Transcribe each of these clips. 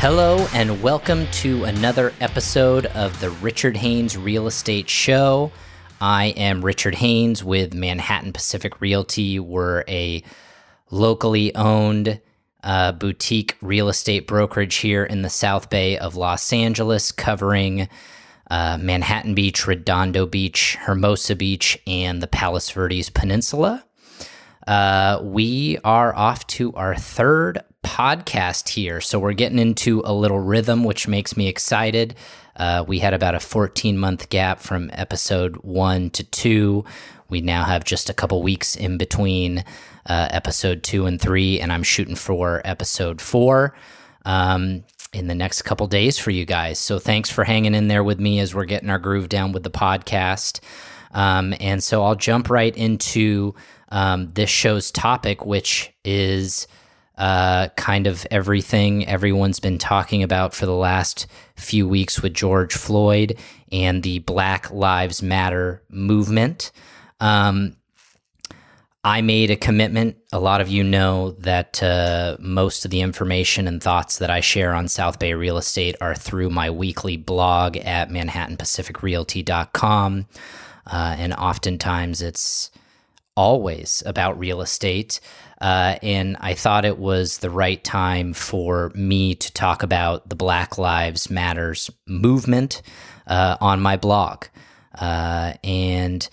Hello, and welcome to another episode of the Richard Haynes Real Estate Show. I am Richard Haynes with Manhattan Pacific Realty. We're a locally owned uh, boutique real estate brokerage here in the South Bay of Los Angeles, covering uh, Manhattan Beach, Redondo Beach, Hermosa Beach, and the Palos Verdes Peninsula. Uh, we are off to our third podcast here. So we're getting into a little rhythm, which makes me excited. Uh, we had about a 14 month gap from episode one to two. We now have just a couple weeks in between uh, episode two and three, and I'm shooting for episode four um, in the next couple days for you guys. So thanks for hanging in there with me as we're getting our groove down with the podcast. Um, and so I'll jump right into um, this show's topic, which is uh, kind of everything everyone's been talking about for the last few weeks with George Floyd and the Black Lives Matter movement. Um, I made a commitment. A lot of you know that uh, most of the information and thoughts that I share on South Bay real estate are through my weekly blog at manhattanpacificrealty.com. Uh, and oftentimes it's always about real estate. Uh, and I thought it was the right time for me to talk about the Black Lives Matters movement uh, on my blog. Uh, and,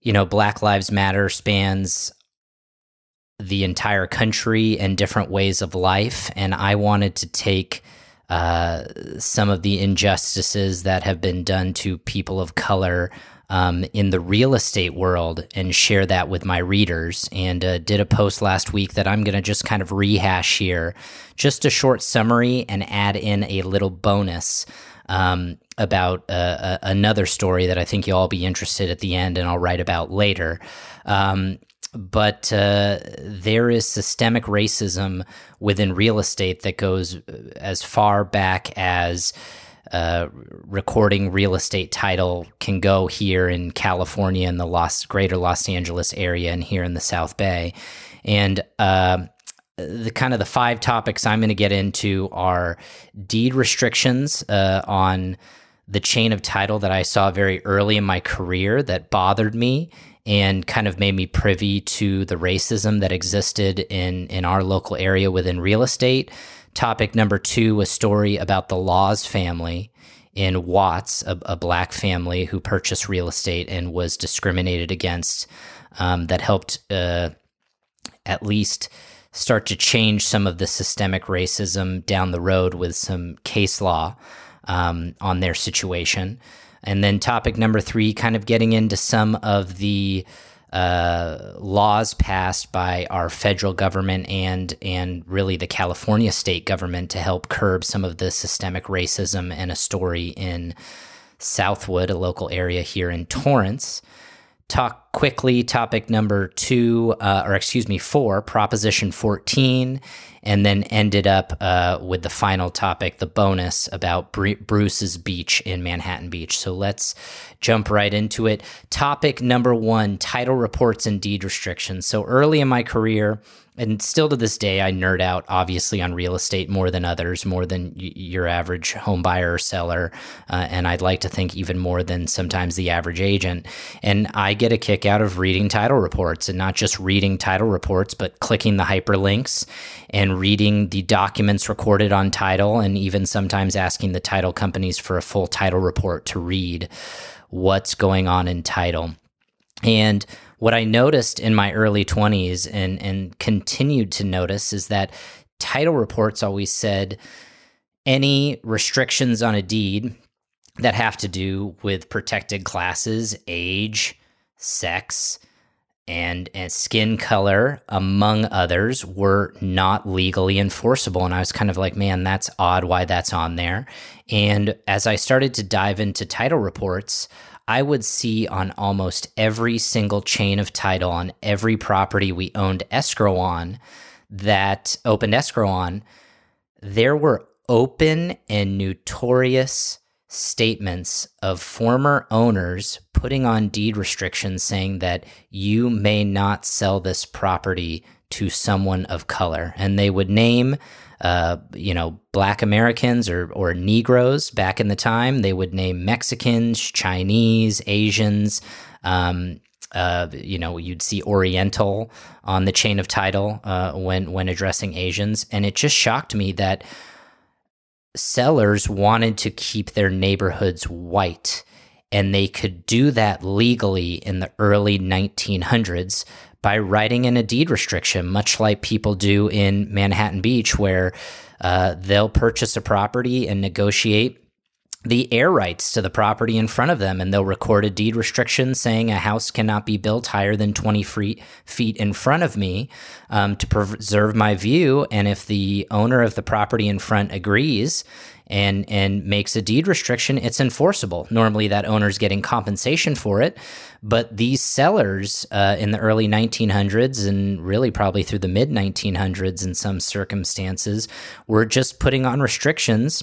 you know, Black Lives Matter spans the entire country and different ways of life. And I wanted to take uh, some of the injustices that have been done to people of color um, in the real estate world and share that with my readers. And uh, did a post last week that I'm going to just kind of rehash here, just a short summary and add in a little bonus. Um, about uh, uh, another story that I think you'll all be interested at the end, and I'll write about later. Um, but uh, there is systemic racism within real estate that goes as far back as uh, recording real estate title can go here in California in the Los greater Los Angeles area and here in the South Bay. And uh, the kind of the five topics I'm going to get into are deed restrictions uh, on the chain of title that I saw very early in my career that bothered me and kind of made me privy to the racism that existed in in our local area within real estate. Topic number two, a story about the Laws family in Watts, a, a black family who purchased real estate and was discriminated against. Um, that helped uh, at least start to change some of the systemic racism down the road with some case law um, on their situation. And then topic number three, kind of getting into some of the uh, laws passed by our federal government and and really the California state government to help curb some of the systemic racism and a story in Southwood, a local area here in Torrance. Talk quickly. Topic number two, uh, or excuse me, four, Proposition 14, and then ended up uh, with the final topic, the bonus about Bruce's Beach in Manhattan Beach. So let's jump right into it. Topic number one title reports and deed restrictions. So early in my career, and still to this day, I nerd out obviously on real estate more than others, more than y- your average home buyer or seller. Uh, and I'd like to think even more than sometimes the average agent. And I get a kick out of reading title reports and not just reading title reports, but clicking the hyperlinks and reading the documents recorded on title and even sometimes asking the title companies for a full title report to read what's going on in title. And what I noticed in my early 20s and, and continued to notice is that title reports always said any restrictions on a deed that have to do with protected classes, age, sex, and, and skin color, among others, were not legally enforceable. And I was kind of like, man, that's odd why that's on there. And as I started to dive into title reports, I would see on almost every single chain of title on every property we owned escrow on that opened escrow on, there were open and notorious statements of former owners putting on deed restrictions saying that you may not sell this property to someone of color. And they would name, uh, you know, black Americans or, or Negroes back in the time. They would name Mexicans, Chinese, Asians. Um, uh, you know, you'd see Oriental on the chain of title uh, when when addressing Asians, and it just shocked me that sellers wanted to keep their neighborhoods white, and they could do that legally in the early 1900s by writing in a deed restriction, much like people do in Manhattan Beach, where uh, they'll purchase a property and negotiate the air rights to the property in front of them, and they'll record a deed restriction saying a house cannot be built higher than 20 feet, in front of me um, to preserve my view. And if the owner of the property in front agrees and and makes a deed restriction, it's enforceable. Normally, that owner's getting compensation for it, but these sellers uh, in the early 1900s and really probably through the mid 1900s in some circumstances were just putting on restrictions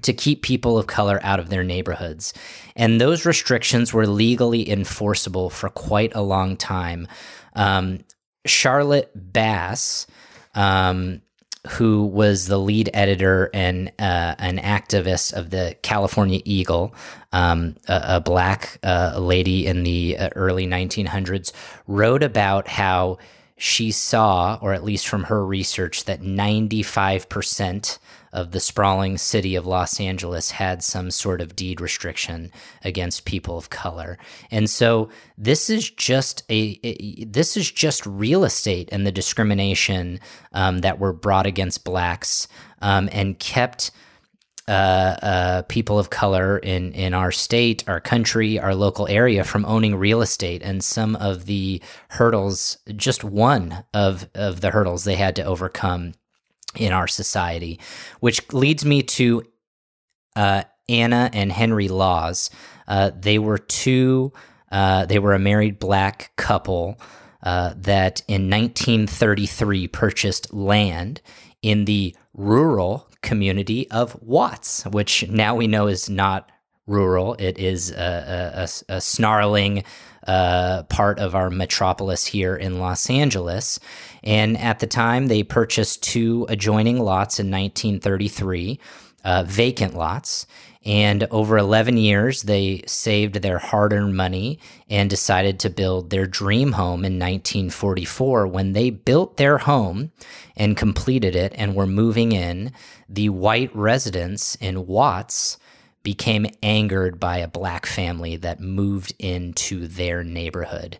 to keep people of color out of their neighborhoods. And those restrictions were legally enforceable for quite a long time. Um, Charlotte Bass, um, who was the lead editor and uh, an activist of the California Eagle, um, a, a, black uh, lady in the uh, early 1900s, wrote about how she saw, or at least from her research, that 95% of the sprawling city of Los Angeles had some sort of deed restriction against people of color. And so this is just a, this is just real estate and the discrimination um, that were brought against blacks um, and kept uh, uh, people of color in in our state, our country, our local area from owning real estate, and some of the hurdles, just one of of the hurdles they had to overcome in our society, which leads me to uh, Anna and Henry Laws. Uh, they were two. Uh, they were a married black couple uh, that in 1933 purchased land in the rural community of Watts, which now we know is not rural. It is a, a, a snarling uh, part of our metropolis here in Los Angeles. And at the time, they purchased two adjoining lots in 1933, uh, vacant lots. And over 11 years, they saved their hard earned money and decided to build their dream home in 1944. When they built their home and completed it and were moving in, the white residents in Watts became angered by a black family that moved into their neighborhood.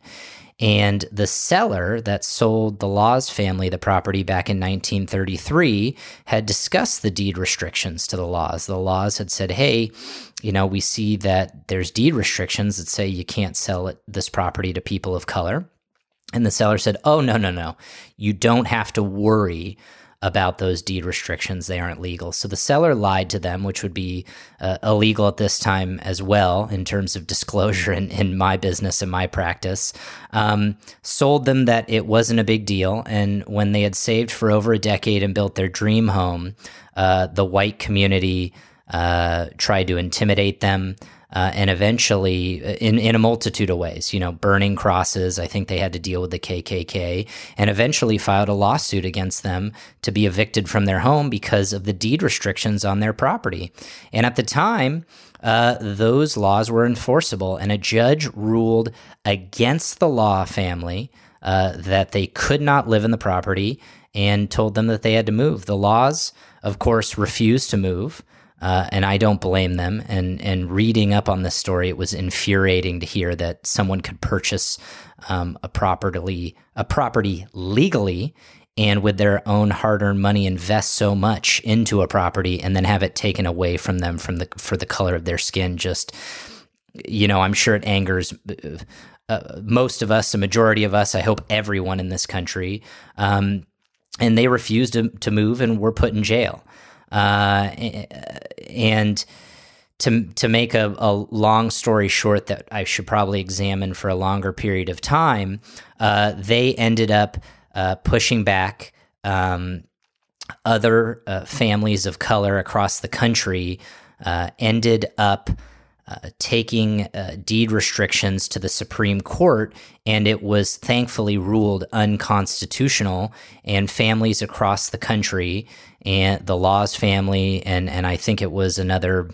And the seller that sold the Laws family the property back in 1933 had discussed the deed restrictions to the Laws. The Laws had said, hey, you know, we see that there's deed restrictions that say you can't sell it, this property to people of color. And the seller said, oh, no, no, no. You don't have to worry about those deed restrictions. They aren't legal. So the seller lied to them, which would be uh, illegal at this time as well in terms of disclosure in, in my business and my practice. Um, sold them that it wasn't a big deal. And when they had saved for over a decade and built their dream home, uh, the white community uh, tried to intimidate them uh, and eventually uh, in, in a multitude of ways, you know, burning crosses. I think they had to deal with the KKK and eventually filed a lawsuit against them to be evicted from their home because of the deed restrictions on their property. And at the time, uh, those laws were enforceable, and a judge ruled against the Law family uh, that they could not live in the property and told them that they had to move. The laws, of course, refused to move. Uh, and I don't blame them. And and reading up on this story, it was infuriating to hear that someone could purchase um, a property a property legally and with their own hard-earned money invest so much into a property and then have it taken away from them from the for the color of their skin. Just you know, I'm sure it angers. Uh, most of us, a majority of us, I hope everyone in this country, um, and they refused to, to move and were put in jail. Uh, and to to make a, a, long story short that I should probably examine for a longer period of time, uh, they ended up uh, pushing back um, other uh, families of color across the country. Uh, ended up uh, taking uh, deed restrictions to the Supreme Court, and it was thankfully ruled unconstitutional. And families across the country, and the Laws family, and and I think it was another,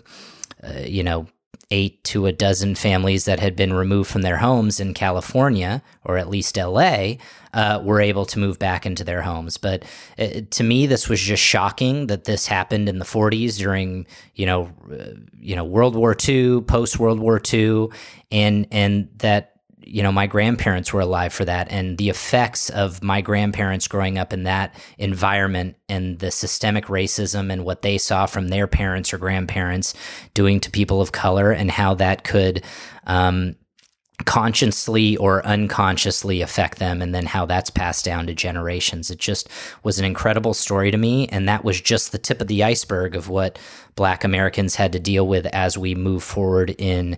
uh, you know, eight to a dozen families that had been removed from their homes in California, or at least LA, uh, were able to move back into their homes. But uh, to me, this was just shocking that this happened in the 40s during, you know, uh, you know, World War II, post World War II, and and that you know my grandparents were alive for that and the effects of my grandparents growing up in that environment and the systemic racism and what they saw from their parents or grandparents doing to people of color and how that could um, consciously or unconsciously affect them and then how that's passed down to generations. It just was an incredible story to me and that was just the tip of the iceberg of what black americans had to deal with as we move forward in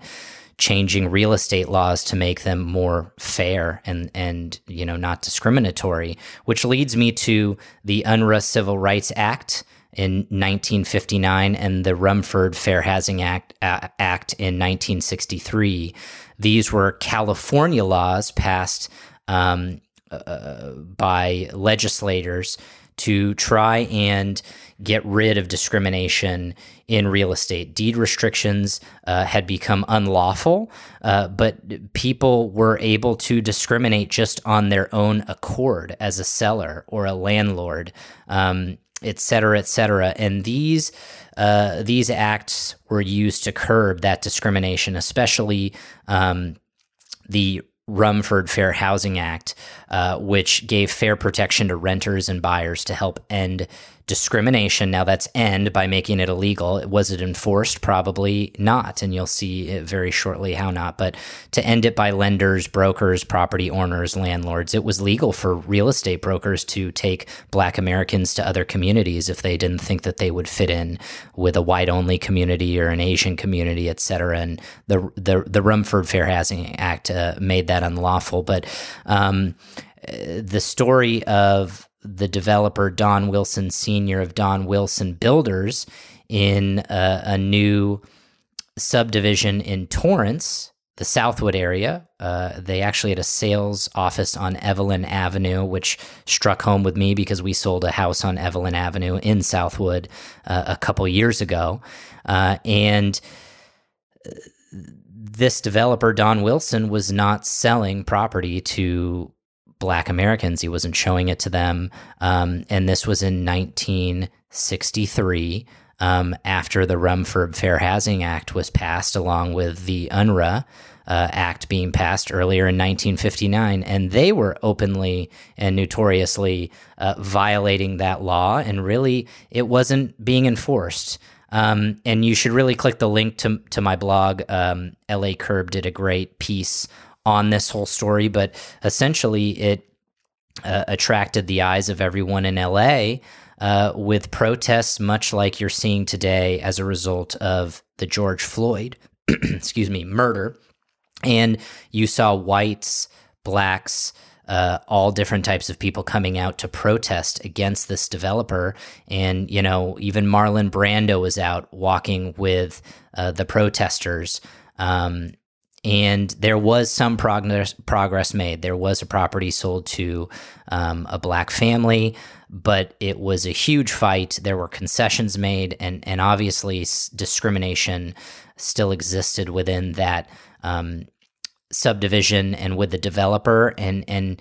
changing real estate laws to make them more fair and and you know not discriminatory which leads me to the Unruh Civil Rights Act in 1959 and the Rumford Fair Housing Act uh, Act in 1963 these were California laws passed um, uh, by legislators to try and get rid of discrimination in real estate. Deed restrictions uh, had become unlawful, uh, but people were able to discriminate just on their own accord as a seller or a landlord, um, et cetera, et cetera. And these uh, these acts were used to curb that discrimination, especially um, the Rumford Fair Housing Act, uh, which gave fair protection to renters and buyers to help end discrimination. Now that's end by making it illegal. Was it enforced? Probably not. And you'll see it very shortly how not. But to end it by lenders, brokers, property owners, landlords, it was legal for real estate brokers to take black Americans to other communities if they didn't think that they would fit in with a white only community or an Asian community, et cetera. And the, the, the Rumford Fair Housing Act uh, made that unlawful. But, um, the story of the developer Don Wilson Sr. of Don Wilson Builders in a, a new subdivision in Torrance, the Southwood area. Uh, they actually had a sales office on Evelyn Avenue, which struck home with me because we sold a house on Evelyn Avenue in Southwood uh, a couple years ago. Uh, and uh, this developer, Don Wilson, was not selling property to black Americans. He wasn't showing it to them. Um, and this was in 1963 um, after the Rumford Fair Housing Act was passed, along with the Unruh. Uh, Act being passed earlier in 1959, and they were openly and notoriously uh, violating that law, and really it wasn't being enforced. Um, and you should really click the link to to my blog. Um, LA Curb did a great piece on this whole story, but essentially it uh, attracted the eyes of everyone in LA uh, with protests, much like you're seeing today as a result of the George Floyd, excuse me, murder. And you saw whites, blacks, uh, all different types of people coming out to protest against this developer. And, you know, even Marlon Brando was out walking with uh, the protesters. Um, and there was some progress progress made. There was a property sold to um, a black family, but it was a huge fight. There were concessions made, and and obviously discrimination still existed within that um, subdivision and with the developer, and and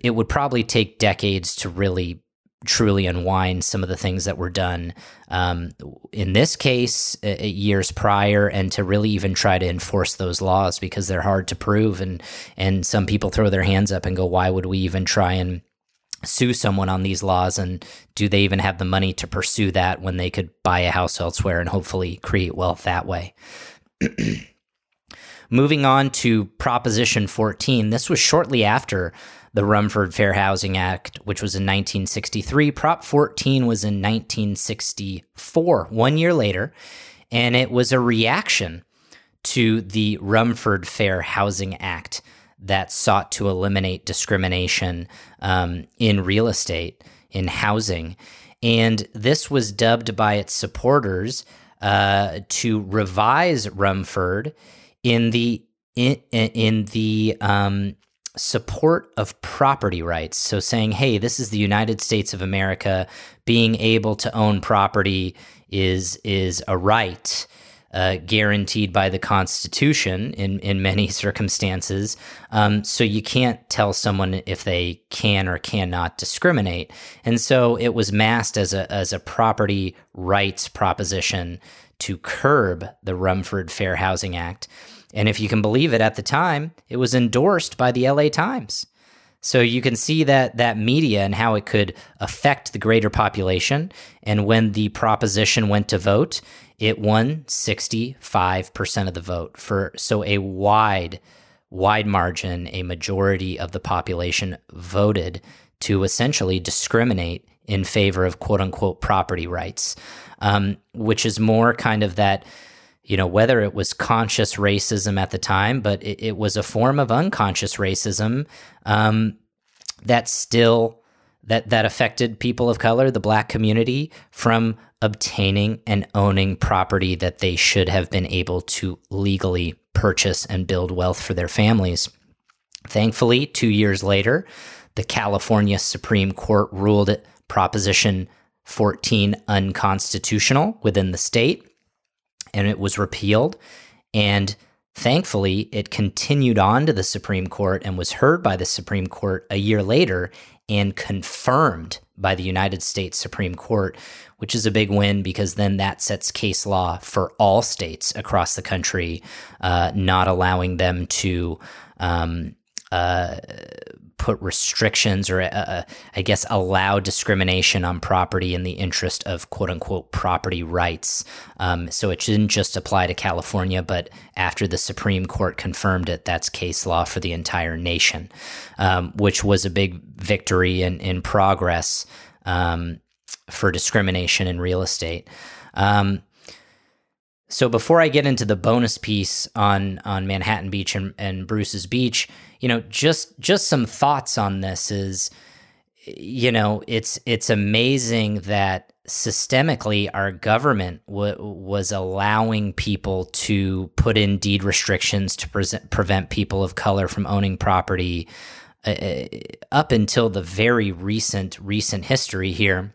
it would probably take decades to really truly unwind some of the things that were done um, in this case uh, years prior and to really even try to enforce those laws because they're hard to prove. And and some people throw their hands up and go why would we even try and sue someone on these laws? And do they even have the money to pursue that when they could buy a house elsewhere and hopefully create wealth that way? Moving on to proposition 14 this was shortly after the Rumford Fair Housing Act, which was in 1963. Prop 14 was in 1964, one year later, and it was a reaction to the Rumford Fair Housing Act that sought to eliminate discrimination um, in real estate, in housing. And this was dubbed by its supporters uh, to revise Rumford in the in, in the um, support of property rights. So saying, hey, this is the United States of America. Being able to own property is is a right. Uh, guaranteed by the Constitution in in many circumstances. Um, so you can't tell someone if they can or cannot discriminate. And so it was masked as a as a property rights proposition to curb the Rumford Fair Housing Act. And if you can believe it, at the time, it was endorsed by the LA Times. So you can see that that media and how it could affect the greater population. And when the proposition went to vote, it won 65% of the vote for so a wide wide margin, a majority of the population voted to essentially discriminate in favor of quote unquote property rights, um, which is more kind of that you know, whether it was conscious racism at the time, but it, it was a form of unconscious racism um, that still that that affected people of color, the black community, from obtaining and owning property that they should have been able to legally purchase and build wealth for their families. Thankfully, two years later, the California Supreme Court ruled Proposition 14 unconstitutional within the state and it was repealed. And thankfully, it continued on to the Supreme Court and was heard by the Supreme Court a year later and confirmed by the United States Supreme Court, which is a big win because then that sets case law for all states across the country, uh, not allowing them to. Um, uh, put restrictions or, uh, uh, I guess, allow discrimination on property in the interest of quote unquote property rights. Um, so it didn't just apply to California, but after the Supreme Court confirmed it, that's case law for the entire nation, um, which was a big victory in, in progress um, for discrimination in real estate. Um, so before I get into the bonus piece on on Manhattan Beach and, and Bruce's Beach, you know, just just some thoughts on this is, you know, it's it's amazing that systemically our government w- was allowing people to put in deed restrictions to present, prevent people of color from owning property uh, uh up until the very recent recent history here.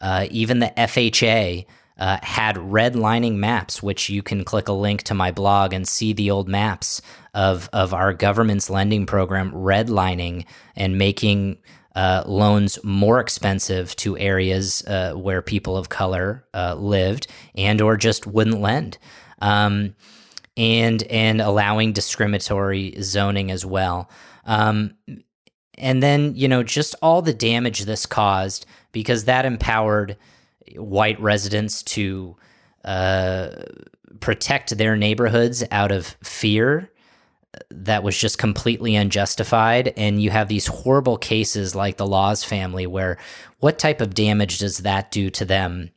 Uh, even the FHA uh, had redlining maps, which you can click a link to my blog and see the old maps of of our government's lending program redlining and making uh, loans more expensive to areas uh, where people of color uh, lived and or just wouldn't lend. Um, and and allowing discriminatory zoning as well. Um, and then you know just all the damage this caused because that empowered white residents to uh, protect their neighborhoods out of fear that was just completely unjustified. And you have these horrible cases like the Laws family, where what type of damage does that do to them?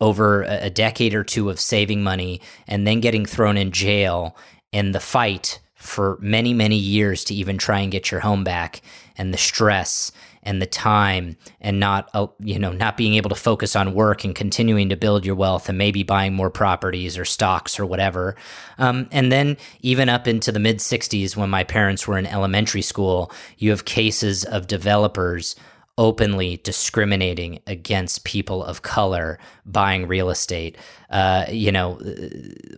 Over a decade or two of saving money and then getting thrown in jail and the fight for many, many years to even try and get your home back and the stress and the time and not uh, you know not being able to focus on work and continuing to build your wealth and maybe buying more properties or stocks or whatever. Um, and then even up into the mid 60s when my parents were in elementary school you have cases of developers openly discriminating against people of color buying real estate. Uh, you know,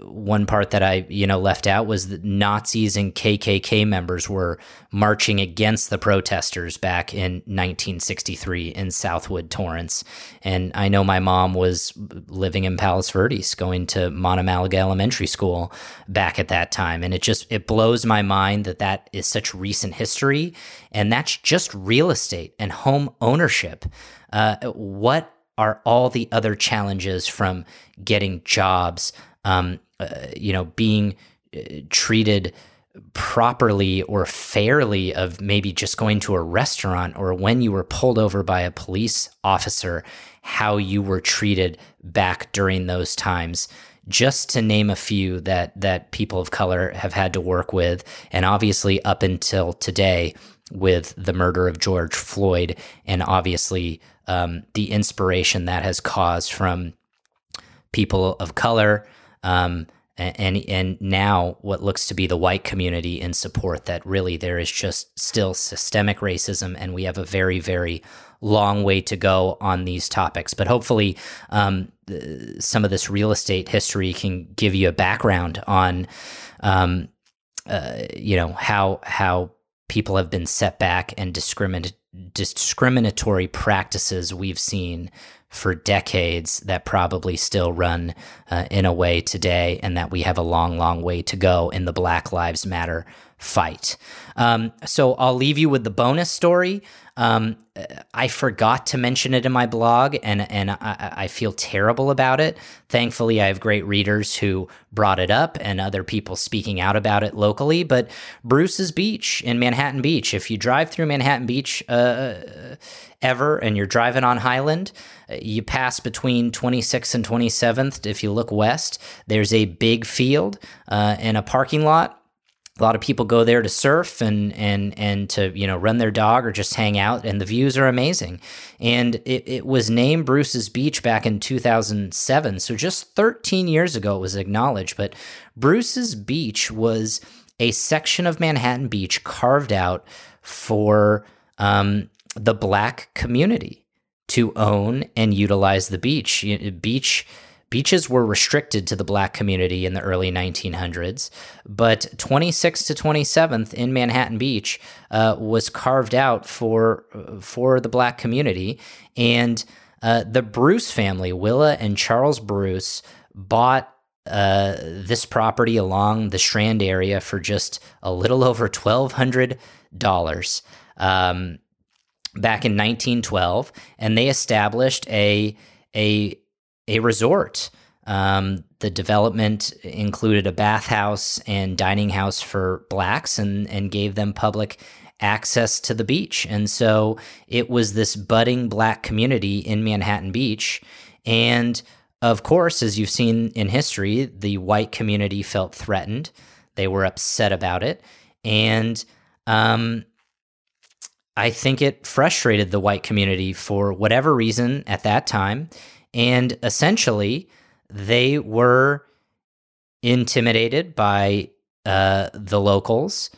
one part that I, you know, left out was that Nazis and KKK members were marching against the protesters back in 1963 in Southwood, Torrance. And I know my mom was living in Palos Verdes, going to Montemalaga Elementary School back at that time. And it just, it blows my mind that that is such recent history. And that's just real estate and home ownership. Uh, what are all the other challenges from getting jobs, um, uh, you know, being uh, treated properly or fairly of maybe just going to a restaurant or when you were pulled over by a police officer, how you were treated back during those times. Just to name a few that that people of color have had to work with, and obviously up until today with the murder of George Floyd, and obviously um, the inspiration that has caused from people of color, um, and and now what looks to be the white community in support that really there is just still systemic racism, and we have a very very long way to go on these topics. But hopefully, um, some of this real estate history can give you a background on, um, uh, you know, how how people have been set back and discriminate discriminatory practices we've seen for decades that probably still run uh, in a way today, and that we have a long, long way to go in the Black Lives Matter fight. Um, so I'll leave you with the bonus story. Um, I forgot to mention it in my blog, and and I, I, feel terrible about it. Thankfully, I have great readers who brought it up, and other people speaking out about it locally. But Bruce's Beach in Manhattan Beach, if you drive through Manhattan Beach uh, ever, and you're driving on Highland, you pass between 26th and 27th. If you look west, there's a big field uh, and a parking lot a lot of people go there to surf and and and to you know run their dog or just hang out and the views are amazing. And it, it was named bruce's beach back in 2007 so just 13 years ago it was acknowledged. But bruce's beach was a section of manhattan beach carved out for um, the black community to own and utilize the beach. Beach Beaches were restricted to the black community in the early 1900s, but 26th to 27th in Manhattan Beach uh, was carved out for for the black community, and uh, the Bruce family, Willa and Charles Bruce, bought uh, this property along the Strand area for just a little over twelve hundred dollars. Um, back in 1912, and they established a a a resort. Um, the development included a bathhouse and dining house for blacks and, and gave them public access to the beach. And so it was this budding black community in Manhattan Beach. And of course, as you've seen in history, the white community felt threatened. They were upset about it. And um, I think it frustrated the white community for whatever reason at that time. And essentially, they were intimidated by uh, the locals.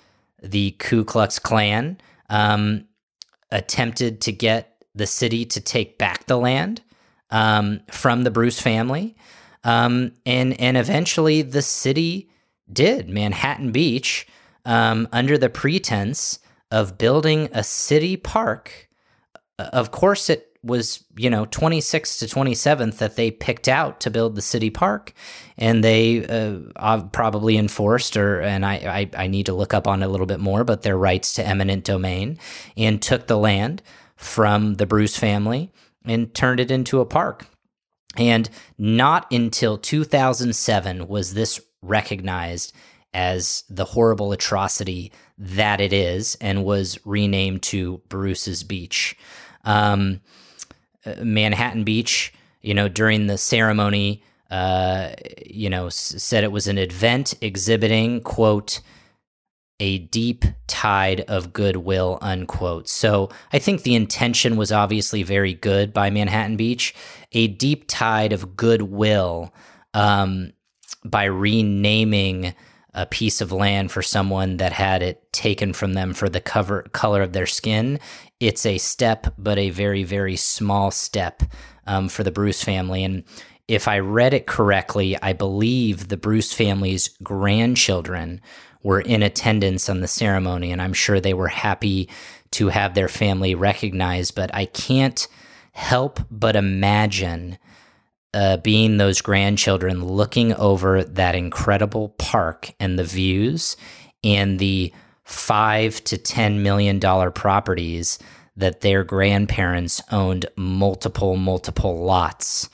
The Ku Klux Klan um, attempted to get the city to take back the land um, from the Bruce family. Um, and, and eventually, the city did. Manhattan Beach, um, under the pretense of building a city park, of course, it was you know 26th to 27th that they picked out to build the city park. And they uh, probably enforced or and I, I, I need to look up on it a little bit more but their rights to eminent domain and took the land from the bruce family and turned it into a park. And not until 2007 was this recognized as the horrible atrocity that it is and was renamed to bruce's beach. Um, Manhattan Beach, you know, during the ceremony, uh, you know, s- said it was an event exhibiting, quote, a deep tide of goodwill, unquote. So I think the intention was obviously very good by Manhattan Beach. A deep tide of goodwill um, by renaming a piece of land for someone that had it taken from them for the cover color of their skin it's a step, but a very, very small step um, for the Bruce family. And if I read it correctly, I believe the Bruce family's grandchildren were in attendance on the ceremony, and I'm sure they were happy to have their family recognized. But I can't help but imagine uh, being those grandchildren looking over that incredible park and the views and the five to ten million dollar properties that their grandparents owned multiple multiple lots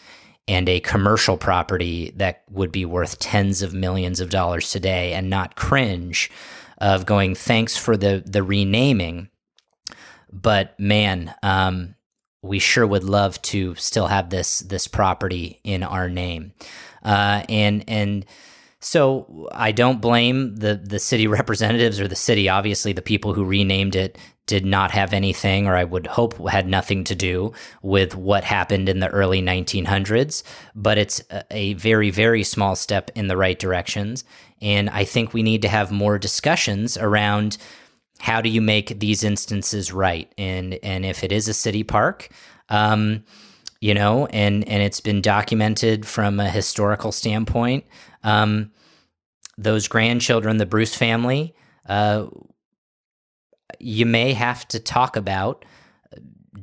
and a commercial property that would be worth tens of millions of dollars today and not cringe of going thanks for the the renaming. But man um, we sure would love to still have this this property in our name. Uh, and and so I don't blame the the city representatives or the city. Obviously, the people who renamed it did not have anything, or I would hope had nothing to do with what happened in the early 1900s, but it's a very, very small step in the right directions. And I think we need to have more discussions around how do you make these instances right, and and if it is a city park. Um, you know, and and it's been documented from a historical standpoint. Um, those grandchildren, the Bruce family, uh, you may have to talk about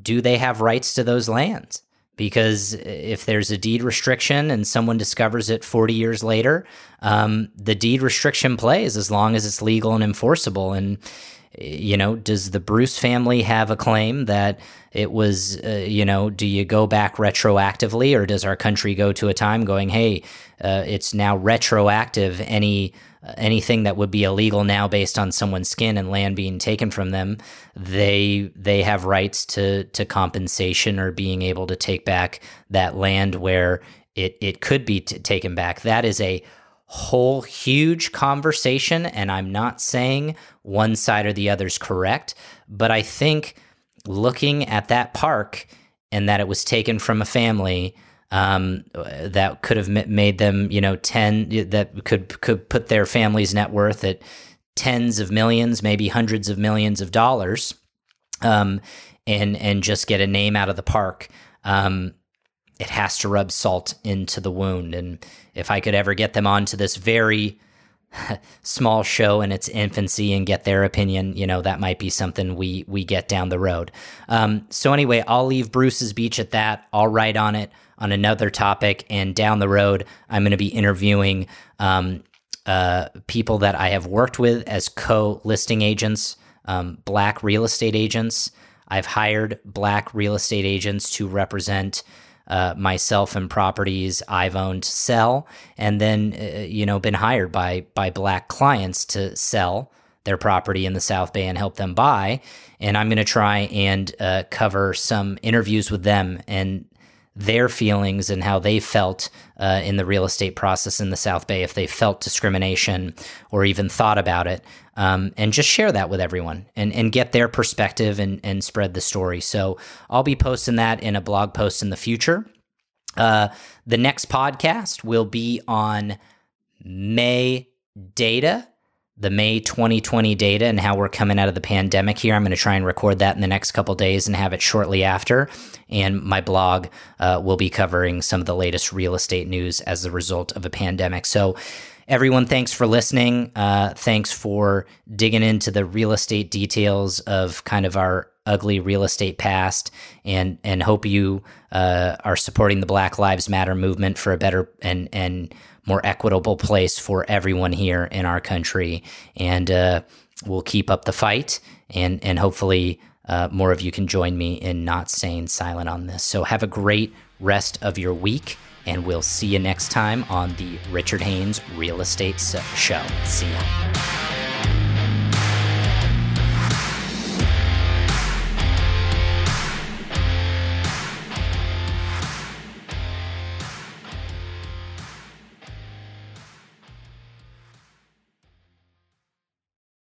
do they have rights to those lands? Because if there's a deed restriction and someone discovers it 40 years later, um, the deed restriction plays as long as it's legal and enforceable. And, you know, does the Bruce family have a claim that it was, uh, you know, do you go back retroactively or does our country go to a time going, hey, uh, it's now retroactive, any anything that would be illegal now based on someone's skin and land being taken from them, they they have rights to to compensation or being able to take back that land where it it could be t- taken back. That is a whole huge conversation, and I'm not saying one side or the other's correct, but I think looking at that park and that it was taken from a family um, that could have made them, you know, ten that could could put their family's net worth at tens of millions, maybe hundreds of millions of dollars, um, and and just get a name out of the park. Um, it has to rub salt into the wound, and if I could ever get them onto this very small show in its infancy and get their opinion, you know, that might be something we we get down the road. Um, so anyway, I'll leave Bruce's Beach at that. I'll write on it on another topic. And down the road, I'm going to be interviewing um, uh, people that I have worked with as co listing agents, um, black real estate agents. I've hired black real estate agents to represent uh, myself and properties I've owned sell, and then uh, you know been hired by by black clients to sell their property in the South Bay and help them buy. And I'm going to try and uh, cover some interviews with them and their feelings and how they felt uh, in the real estate process in the South Bay, if they felt discrimination or even thought about it, um, and just share that with everyone and, and get their perspective and, and spread the story. So I'll be posting that in a blog post in the future. Uh, the next podcast will be on May data the May 2020 data and how we're coming out of the pandemic here. I'm going to try and record that in the next couple days and have it shortly after. And my blog uh, will be covering some of the latest real estate news as a result of a pandemic. So, everyone, thanks for listening. Uh, thanks for digging into the real estate details of kind of our ugly real estate past and and hope you uh, are supporting the Black Lives Matter movement for a better and and more equitable place for everyone here in our country. And uh, we'll keep up the fight, and and hopefully uh, more of you can join me in not staying silent on this. So have a great rest of your week, and we'll see you next time on the Richard Haynes Real Estate Show. See ya.